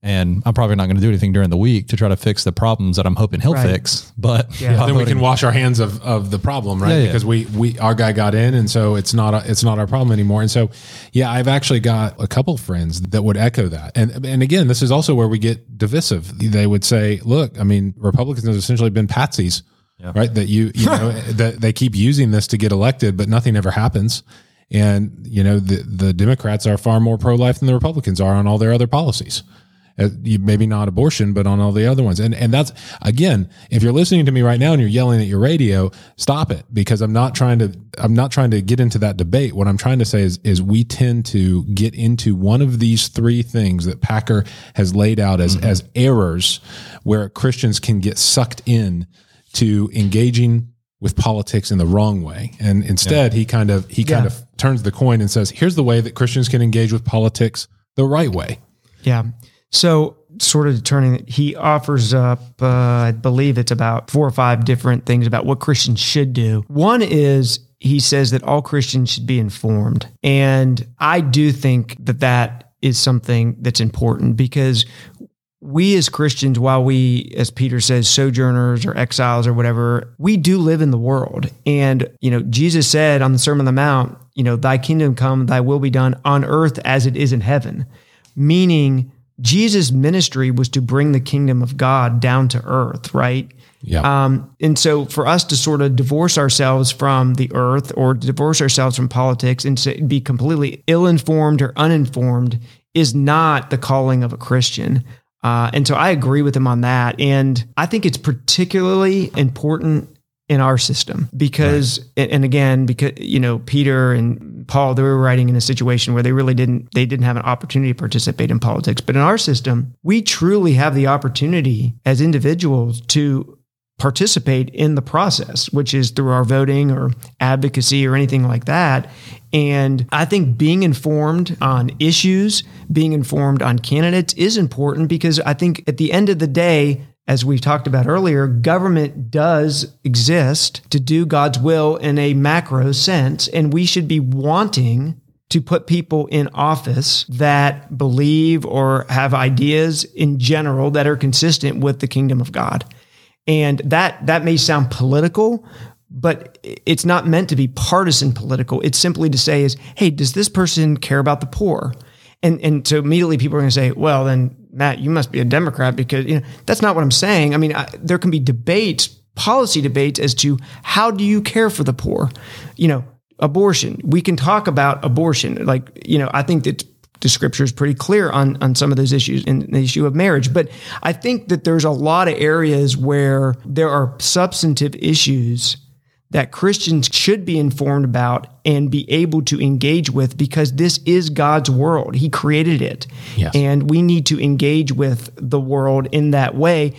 and I'm probably not going to do anything during the week to try to fix the problems that I'm hoping he'll Right. fix. But Yeah. by then we can wash our hands of, of the problem, right? Yeah, yeah. Because we we our guy got in, and so it's not a, it's not our problem anymore. And so, yeah, I've actually got a couple friends that would echo that. And and again, this is also where we get divisive. They would say, "Look, I mean, Republicans have essentially been patsies, right? That you you know that they keep using this to get elected, but nothing ever happens." And you know, the the Democrats are far more pro life than the Republicans are on all their other policies you, Uh, maybe not abortion, but on all the other ones. And and that's again, if you're listening to me right now and you're yelling at your radio, stop it because I'm not trying to I'm not trying to get into that debate. What I'm trying to say is is we tend to get into one of these three things that Packer has laid out as mm-hmm. as errors where Christians can get sucked in to engaging with politics in the wrong way. And instead he kind of he kind of turns the coin and says, here's the way that Christians can engage with politics the right way. Yeah. So, sort of turning, he offers up, uh, I believe it's about four or five different things about what Christians should do. One is he says that all Christians should be informed. And I do think that that is something that's important because we as Christians, while we, as Peter says, sojourners or exiles or whatever, we do live in the world. And, you know, Jesus said on the Sermon on the Mount, you know, thy kingdom come, thy will be done on earth as it is in heaven, meaning Jesus' ministry was to bring the kingdom of God down to earth, right? Yeah. Um, and so for us to sort of divorce ourselves from the earth or divorce ourselves from politics and to be completely ill informed or uninformed is not the calling of a Christian. Uh, and so I agree with him on that. And I think it's particularly important in our system because, and and again, because, you know, Peter and Paul, they were writing in a situation where they really didn't, they didn't have an opportunity to participate in politics. But in our system, we truly have the opportunity as individuals to participate in the process, which is through our voting or advocacy or anything like that. And I think being informed on issues, being informed on candidates is important because I think at the end of the day, as we've talked about earlier, government does exist to do God's will in a macro sense. And we should be wanting to put people in office that believe or have ideas in general that are consistent with the kingdom of God. And that that may sound political, but it's not meant to be partisan political. It's simply to say is, hey, does this person care about the poor? And and so immediately people are going to say, well, then Matt, you must be a Democrat because you know that's not what I'm saying. I mean, I, there can be debates, policy debates as to how do you care for the poor? You know, abortion. We can talk about abortion. Like, you know, I think that the scripture is pretty clear on on some of those issues in the issue of marriage. But I think that there's a lot of areas where there are substantive issues that Christians should be informed about and be able to engage with because this is God's world. He created it. Yes. And we need to engage with the world in that way.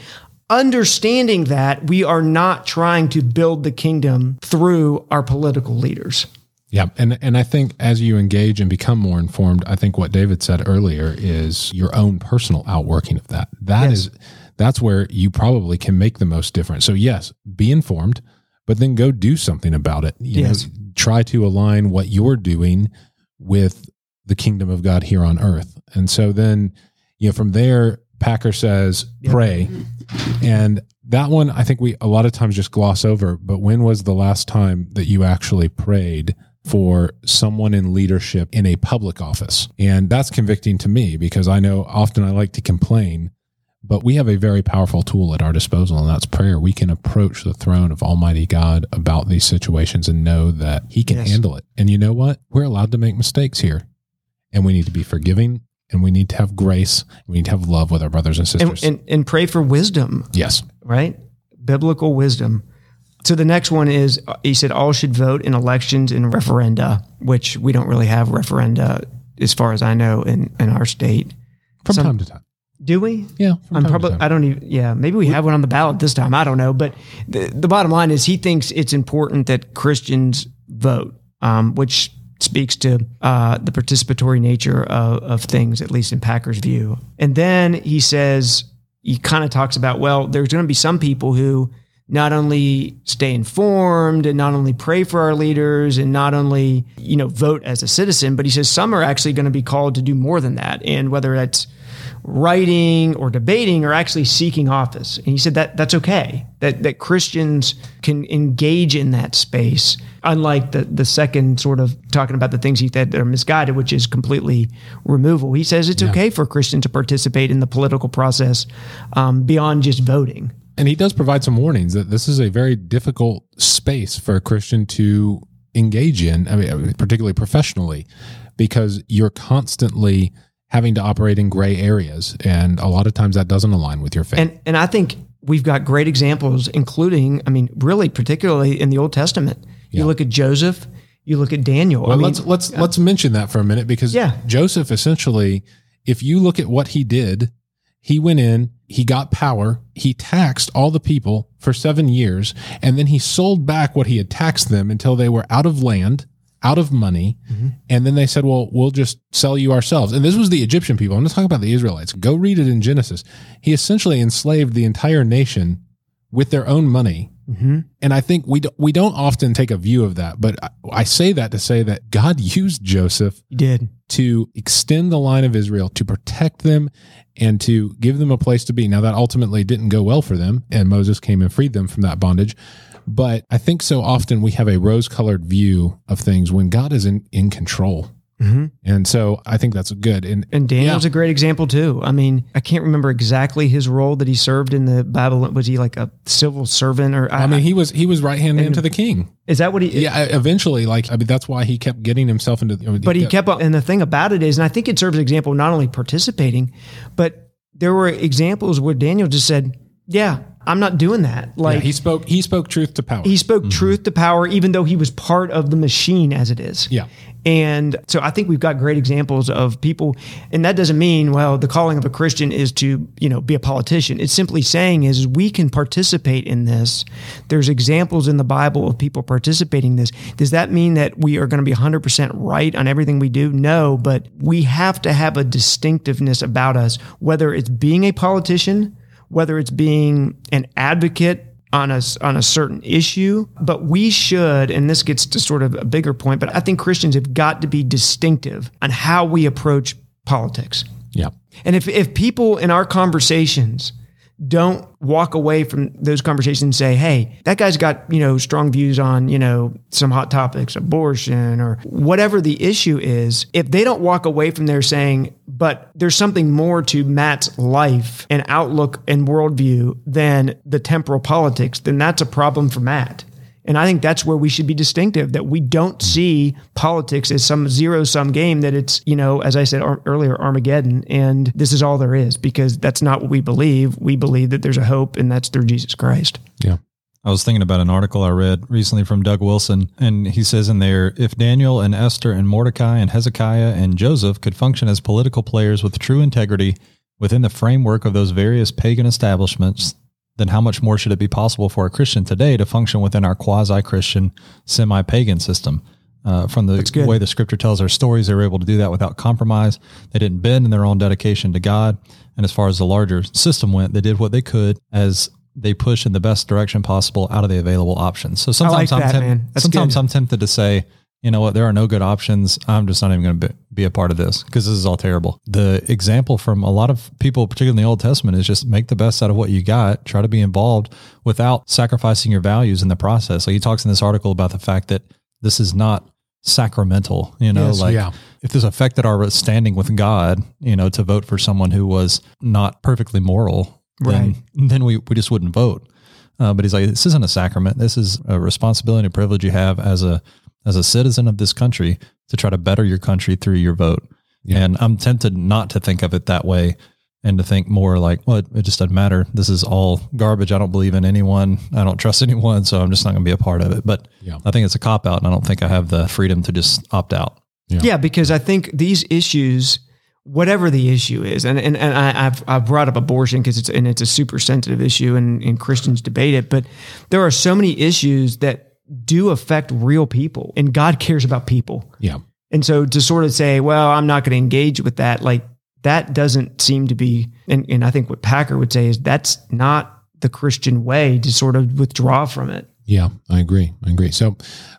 Understanding that we are not trying to build the kingdom through our political leaders. Yeah, and and I think as you engage and become more informed, I think what David said earlier is your own personal outworking of that. That is that's where you probably can make the most difference. So yes, be informed, but then go do something about it. You Yes. know, try to align what you're doing with the kingdom of God here on earth. And so then, you know, from there, Packer says, pray. And that one, I think we a lot of times just gloss over. But when was the last time that you actually prayed for someone in leadership in a public office? And that's convicting to me because I know often I like to complain, but we have a very powerful tool at our disposal, and that's prayer. We can approach the throne of Almighty God about these situations and know that He can Yes. handle it. And you know what? We're allowed to make mistakes here, and we need to be forgiving. And we need to have grace. and We need to have love with our brothers and sisters. And, and, and pray for wisdom. yes. right? Biblical wisdom. So the next one is uh, he said all should vote in elections and referenda, which we don't really have referenda as far as I know in, in our state. From Some- time to time. Do we? Yeah. I'm probably. I don't even yeah, maybe we have one on the ballot this time. I don't know. But the, the bottom line is he thinks it's important that Christians vote, um, which speaks to uh, the participatory nature of, of things, at least in Packer's view. And then he says he kind of talks about, well, there's going to be some people who not only stay informed and not only pray for our leaders and not only, you know, vote as a citizen, but he says some are actually going to be called to do more than that. And whether that's writing or debating or actually seeking office. And he said that that's okay. That that Christians can engage in that space, unlike the the second sort of talking about the things he said that are misguided, which is completely removal. He says it's okay for Christians to participate in the political process um, beyond just voting. And he does provide some warnings that this is a very difficult space for a Christian to engage in, I mean, particularly professionally, because you're constantly having to operate in gray areas. And a lot of times that doesn't align with your faith. And and I think we've got great examples, including, I mean, really particularly in the Old Testament. You Yeah. look at Joseph, you look at Daniel. I mean, let's let's let's mention that for a minute because Yeah. Joseph essentially, if you look at what he did, he went in, he got power, he taxed all the people for seven years, and then he sold back what he had taxed them until they were out of land, out of money, mm-hmm. and then they said, "Well, we'll just sell you ourselves." And this was the Egyptian people. I'm not talking about the Israelites. Go read it in Genesis. He essentially enslaved the entire nation with their own money. Mm-hmm. And I think we don't, we don't often take a view of that, but I, I say that to say that God used Joseph he did. to extend the line of Israel, to protect them, and to give them a place to be. Now, that ultimately didn't go well for them, and Moses came and freed them from that bondage. But I think so often we have a rose colored view of things when God is in, in control. Mm-hmm. And so I think that's good. And, And Daniel's Yeah. a great example too. I mean, I can't remember exactly his role that he served in the Bible. Was he like a civil servant or I mean, he was he was right hand man to the king. is that what he? Yeah, eventually, like I mean, that's why he kept getting himself into. You know, But he kept up. And the thing about it is, and I think it serves as an example, not only participating, but there were examples where Daniel just said, "Yeah, I'm not doing that." Yeah, Like he spoke. He spoke truth to power. he spoke mm-hmm. truth to power, even though he was part of the machine as it is. Yeah. And so I think we've got great examples of people, and that doesn't mean, well, the calling of a Christian is to, you know, be a politician. It's simply saying is we can participate in this. There's examples in the Bible of people participating in this. Does that mean that we are going to be 100% right on everything we do? No, but we have to have a distinctiveness about us, whether it's being a politician, whether it's being an advocate on a on a certain issue, but we should, and this gets to sort of a bigger point, but I think Christians have got to be distinctive on how we approach politics. yeah. And if if people in our conversations don't walk away from those conversations and say, "Hey, that guy's got, you know, strong views on, you know, some hot topics, abortion or whatever the issue is." If they don't walk away from there saying, "But there's something more to Matt's life and outlook and worldview than the temporal politics," then that's a problem for Matt. And I think that's where we should be distinctive that we don't mm. see politics as some zero sum game, that it's, you know, as I said ar- earlier, Armageddon, and this is all there is, because that's not what we believe. We believe that there's a hope, and that's through Jesus Christ. Yeah. I was thinking about an article I read recently from Doug Wilson, and he says in there if Daniel and Esther and Mordecai and Hezekiah and Joseph could function as political players with true integrity within the framework of those various pagan establishments, then how much more should it be possible for a Christian today to function within our quasi Christian, semi pagan system? Uh, from the way the scripture tells our stories, they were able to do that without compromise. They didn't bend in their own dedication to God. And as far as the larger system went, they did what they could as they push in the best direction possible out of the available options. So sometimes like I'm that, temp- sometimes good. I'm tempted to say, you know what, there are no good options. I'm just not even going to be, be a part of this because this is all terrible. The example from a lot of people, particularly in the Old Testament, is just make the best out of what you got. Try to be involved without sacrificing your values in the process. Like he talks in this article about the fact that this is not sacramental. You know, Yes, like yeah. if this affected our standing with God, you know, to vote for someone who was not perfectly moral, then then we, we just wouldn't vote. Uh, but he's like, this isn't a sacrament. This is a responsibility and privilege you have as a as a citizen of this country to try to better your country through your vote. And I'm tempted not to think of it that way and to think more like, well, it, it just doesn't matter. This is all garbage. I don't believe in anyone. I don't trust anyone. So I'm just not going to be a part of it. But Yeah. I think it's a cop out. And I don't think I have the freedom to just opt out. Yeah. because I think these issues, whatever the issue is, and and, and I, I've I've brought up abortion because it's and it's a super sensitive issue, and, and Christians debate it, but there are so many issues that do affect real people, and God cares about people. Yeah. And so to sort of say, well, I'm not going to engage with that, like that doesn't seem to be, and, and I think what Packer would say is that's not the Christian way to sort of withdraw from it. Yeah, I agree. I agree. So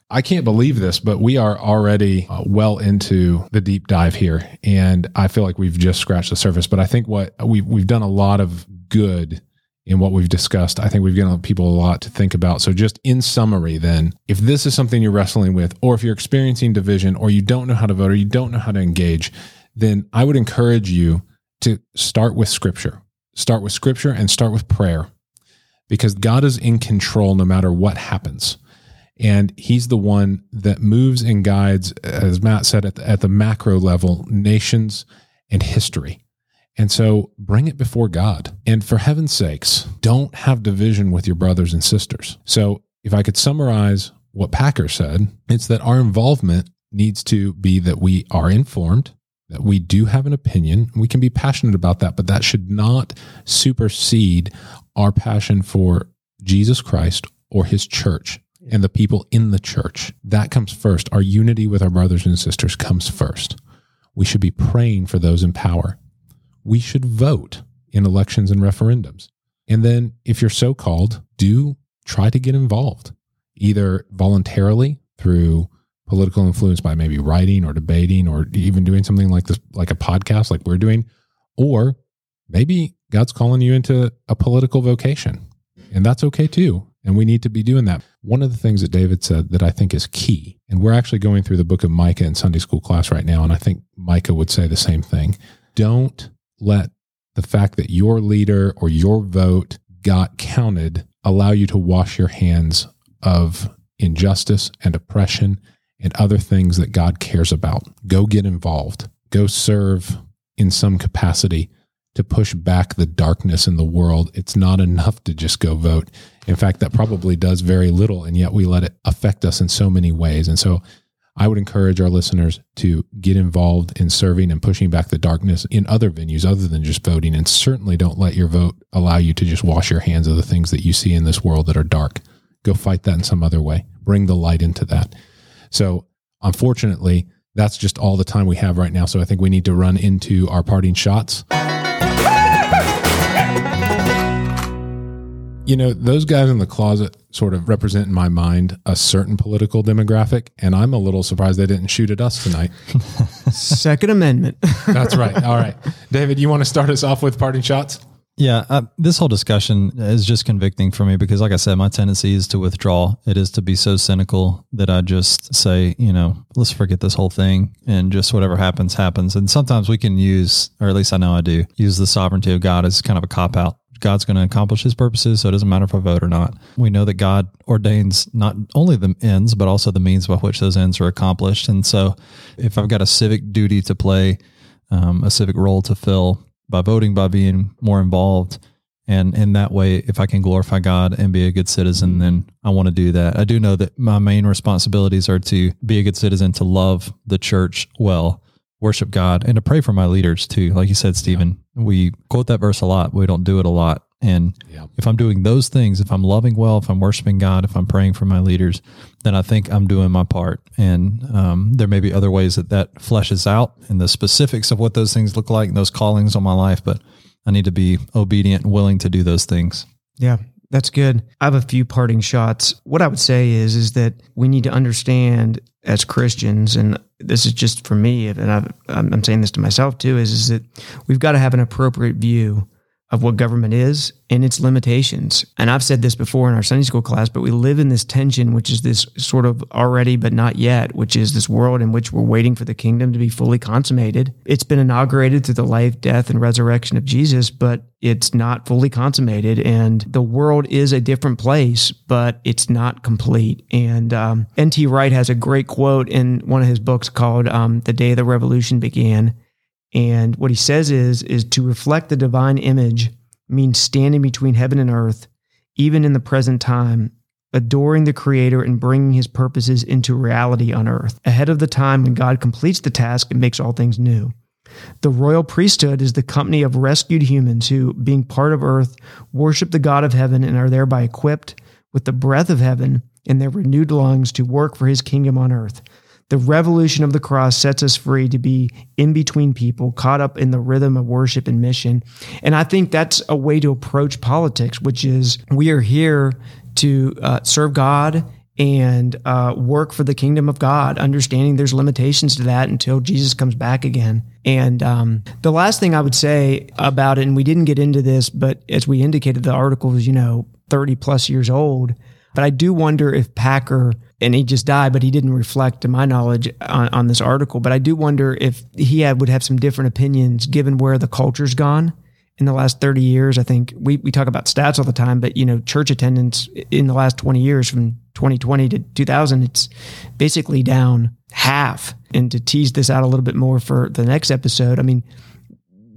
I can't believe this, but we are already uh, well into the deep dive here, and I feel like we've just scratched the surface. But I think what we've we've done a lot of good in what we've discussed. I think we've given people a lot to think about. So, just in summary, then, if this is something you're wrestling with, or if you're experiencing division, or you don't know how to vote, or you don't know how to engage, then I would encourage you to start with Scripture. Start with Scripture and start with prayer because God is in control no matter what happens. And he's the one that moves and guides, as Matt said, at the, at the macro level, nations and history. And so bring it before God. And for heaven's sakes, don't have division with your brothers and sisters. So if I could summarize what Packer said, it's that our involvement needs to be that we are informed, that we do have an opinion. We can be passionate about that, but that should not supersede our passion for Jesus Christ or his church and the people in the church. That comes first. Our unity with our brothers and sisters comes first. We should be praying for those in power we should vote in elections and referendums. And then, if you're so called, do try to get involved, either voluntarily through political influence by maybe writing or debating or even doing something like this, like a podcast, like we're doing, or maybe God's calling you into a political vocation. And that's okay too. And we need to be doing that. One of the things that David said that I think is key, and we're actually going through the book of Micah in Sunday school class right now. And I think Micah would say the same thing. Don't let the fact that your leader or your vote got counted allow you to wash your hands of injustice and oppression and other things that God cares about. Go get involved. Go serve in some capacity to push back the darkness in the world. It's not enough to just go vote. In fact, that probably does very little, and yet we let it affect us in so many ways. And so I would encourage our listeners to get involved in serving and pushing back the darkness in other venues other than just voting. And certainly don't let your vote allow you to just wash your hands of the things that you see in this world that are dark. Go fight that in some other way. Bring the light into that. So, unfortunately, that's just all the time we have right now. So, I think we need to run into our parting shots. You know, those guys in the closet sort of represent in my mind a certain political demographic, and I'm a little surprised they didn't shoot at us tonight. Second Amendment. That's right. All right. David, you want to start us off with parting shots? Yeah, uh, this whole discussion is just convicting for me because, like I said, my tendency is to withdraw. It is to be so cynical that I just say, you know, let's forget this whole thing and just whatever happens, happens. And sometimes we can use, or at least I know I do, use the sovereignty of God as kind of a cop out God's going to accomplish his purposes. So it doesn't matter if I vote or not. We know that God ordains not only the ends, but also the means by which those ends are accomplished. And so if I've got a civic duty to play, um, a civic role to fill by voting, by being more involved, and in that way, if I can glorify God and be a good citizen, then I want to do that. I do know that my main responsibilities are to be a good citizen, to love the church well, worship God and to pray for my leaders too. Like you said, Stephen, yeah. we quote that verse a lot. We don't do it a lot. And yeah. if I'm doing those things, if I'm loving well, if I'm worshiping God, if I'm praying for my leaders, then I think I'm doing my part. And um, there may be other ways that that fleshes out in the specifics of what those things look like and those callings on my life. But I need to be obedient and willing to do those things. Yeah, that's good. I have a few parting shots. What I would say is is that we need to understand as Christians, and this is just for me, and i am saying this to myself too, is, is that we've got to have an appropriate view of what government is and its limitations. And I've said this before in our Sunday school class, but we live in this tension, which is this sort of already but not yet, which is this world in which we're waiting for the kingdom to be fully consummated. It's been inaugurated through the life, death, and resurrection of Jesus, but it's not fully consummated. And the world is a different place, but it's not complete. And um, N.T. Wright has a great quote in one of his books called um, The Day the Revolution Began. And what he says is, is to reflect the divine image means standing between heaven and earth, even in the present time, adoring the Creator and bringing his purposes into reality on earth, ahead of the time when God completes the task and makes all things new. The royal priesthood is the company of rescued humans who, being part of earth, worship the God of heaven and are thereby equipped with the breath of heaven in their renewed lungs to work for his kingdom on earth. The revolution of the cross sets us free to be in between people, caught up in the rhythm of worship and mission. And I think that's a way to approach politics, which is we are here to uh, serve God and uh, work for the kingdom of God, understanding there's limitations to that until Jesus comes back again. And um, the last thing I would say about it, and we didn't get into this, but as we indicated, the article is, you know, 30 plus years old. But I do wonder if Packer, and he just died, but he didn't reflect, to my knowledge, on, on this article. But I do wonder if he had, would have some different opinions given where the culture's gone in the last 30 years. I think we, we talk about stats all the time, but you know, church attendance in the last 20 years from 2020 to 2000, it's basically down half. And to tease this out a little bit more for the next episode, I mean,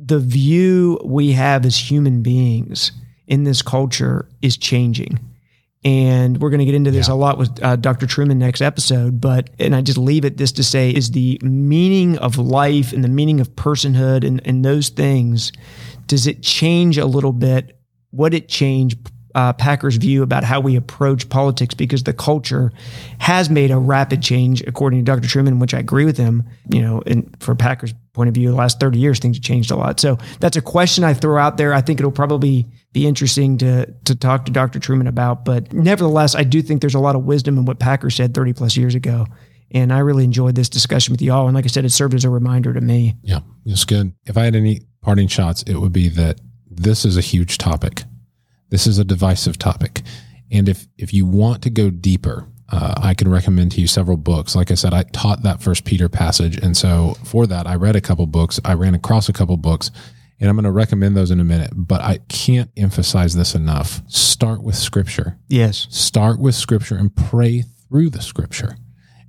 the view we have as human beings in this culture is changing. And we're going to get into this yeah. a lot with uh, Dr. Trueman next episode. But, and I just leave it this to say is the meaning of life and the meaning of personhood and, and those things does it change a little bit? Would it change uh, Packer's view about how we approach politics? Because the culture has made a rapid change, according to Dr. Trueman, which I agree with him. You know, and for Packer's point of view, the last 30 years, things have changed a lot. So that's a question I throw out there. I think it'll probably be interesting to to talk to Dr. Trueman about. But nevertheless, I do think there's a lot of wisdom in what Packer said 30 plus years ago. And I really enjoyed this discussion with y'all. And like I said, it served as a reminder to me. Yeah, it's good. If I had any parting shots, it would be that this is a huge topic. This is a divisive topic. And if, if you want to go deeper, uh, I can recommend to you several books. Like I said, I taught that first Peter passage. And so for that, I read a couple books. I ran across a couple books and I'm going to recommend those in a minute, but I can't emphasize this enough. Start with scripture. Yes. Start with scripture and pray through the scripture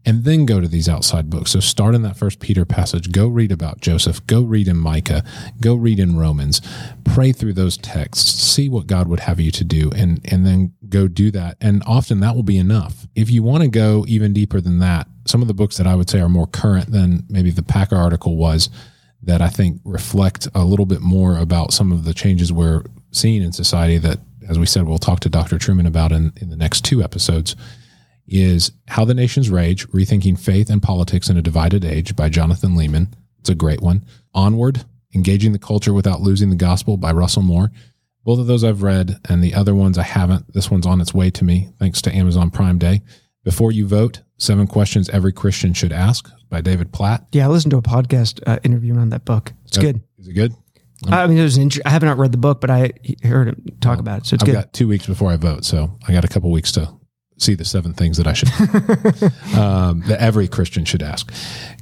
and then go to these outside books. So start in that first Peter passage, go read about Joseph, go read in Micah, go read in Romans, pray through those texts, see what God would have you to do, and, and then go do that. And often that will be enough. If you want to go even deeper than that, some of the books that I would say are more current than maybe the Packer article was that I think reflect a little bit more about some of the changes we're seeing in society that, as we said, we'll talk to Dr. Trueman about in, in the next two episodes is How the Nations Rage Rethinking Faith and Politics in a Divided Age by Jonathan Leeman. It's a great one. Onward Engaging the Culture Without Losing the Gospel by Russell Moore. Both of those I've read, and the other ones I haven't. This one's on its way to me, thanks to Amazon Prime Day. Before You Vote Seven Questions Every Christian Should Ask by David Platt. Yeah, I listened to a podcast uh, interview on that book. It's good. Is it good? I mean, it was int- I have not read the book, but I heard him talk well, about it. So it's I've good. got two weeks before I vote, so I got a couple weeks to see the seven things that I should, um, that every Christian should ask.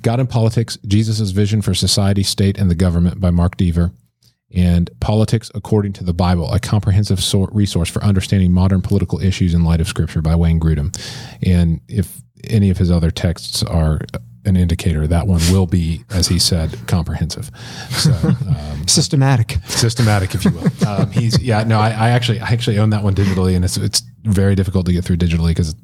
God in Politics, Jesus' Vision for Society, State, and the Government by Mark Dever. And Politics According to the Bible, a comprehensive resource for understanding modern political issues in light of Scripture by Wayne Grudem. And if any of his other texts are an indicator. That one will be, as he said, comprehensive. So um, systematic, systematic, if you will. Um, he's yeah. No, I, I, actually I actually own that one digitally, and it's it's very difficult to get through digitally because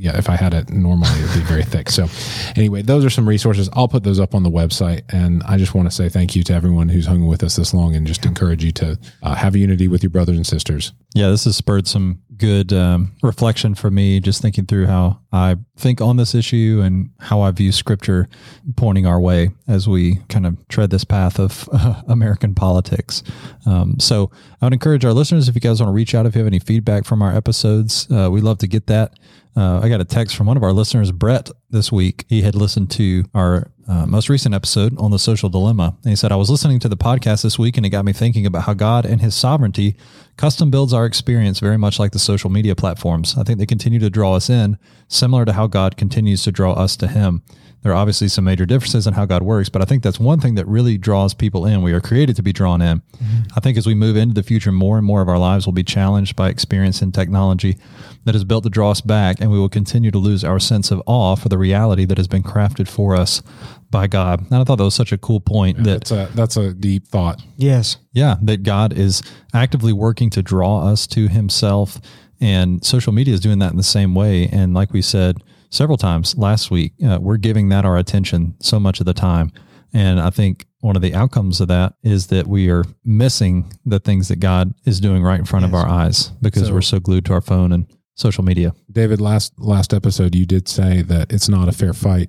yeah, if I had it normally, it would be very thick. So, anyway, those are some resources. I'll put those up on the website. And I just want to say thank you to everyone who's hung with us this long and just encourage you to uh, have unity with your brothers and sisters. Yeah, this has spurred some good um, reflection for me, just thinking through how I think on this issue and how I view scripture pointing our way as we kind of tread this path of uh, American politics. Um, so, I would encourage our listeners if you guys want to reach out, if you have any feedback from our episodes, uh, we love to get that. Uh, I got a text from one of our listeners, Brett, this week. He had listened to our uh, most recent episode on the social dilemma. And he said, I was listening to the podcast this week and it got me thinking about how God and his sovereignty custom builds our experience very much like the social media platforms. I think they continue to draw us in, similar to how God continues to draw us to him. There are obviously some major differences in how God works, but I think that's one thing that really draws people in. We are created to be drawn in. Mm-hmm. I think as we move into the future, more and more of our lives will be challenged by experience and technology that is built to draw us back, and we will continue to lose our sense of awe for the reality that has been crafted for us by God. And I thought that was such a cool point yeah, that that's a, that's a deep thought. Yes. Yeah. That God is actively working to draw us to himself and social media is doing that in the same way. And like we said, several times last week. Uh, we're giving that our attention so much of the time. And I think one of the outcomes of that is that we are missing the things that God is doing right in front yes. of our eyes because so, we're so glued to our phone and social media. David, last last episode you did say that it's not a fair fight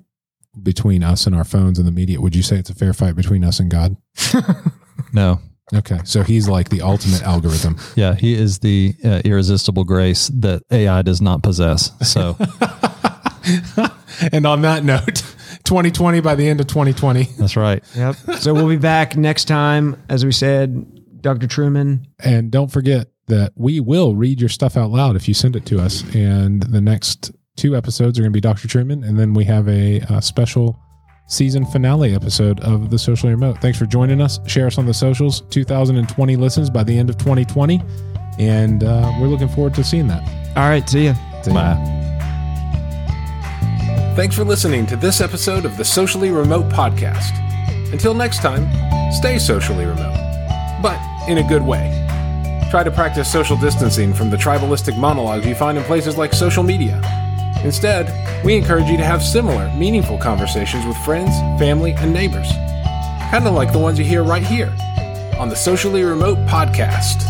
between us and our phones and the media, would you say it's a fair fight between us and God? No. Okay, so he's like the ultimate algorithm. Yeah, he is the uh, irresistible grace that AI does not possess. So And on that note, 2020 by the end of 2020. that's right. Yep. So we'll be back next time, as we said, Dr. Trueman. And don't forget that we will read your stuff out loud if you send it to us. And the next two episodes are going to be Dr. Trueman, and then we have a, uh special season finale episode of the Socially Remote. Thanks for joining us. Share us on the socials. 2020 listens by the end of 2020, and uh, we're looking forward to seeing that. All right. See ya. Bye. Thanks for listening to this episode of the Socially Remote Podcast. Until next time, stay socially remote, but in a good way. Try to practice social distancing from the tribalistic monologues you find in places like social media. Instead, we encourage you to have similar, meaningful conversations with friends, family, and neighbors. Kind of like the ones you hear right here on the Socially Remote Podcast.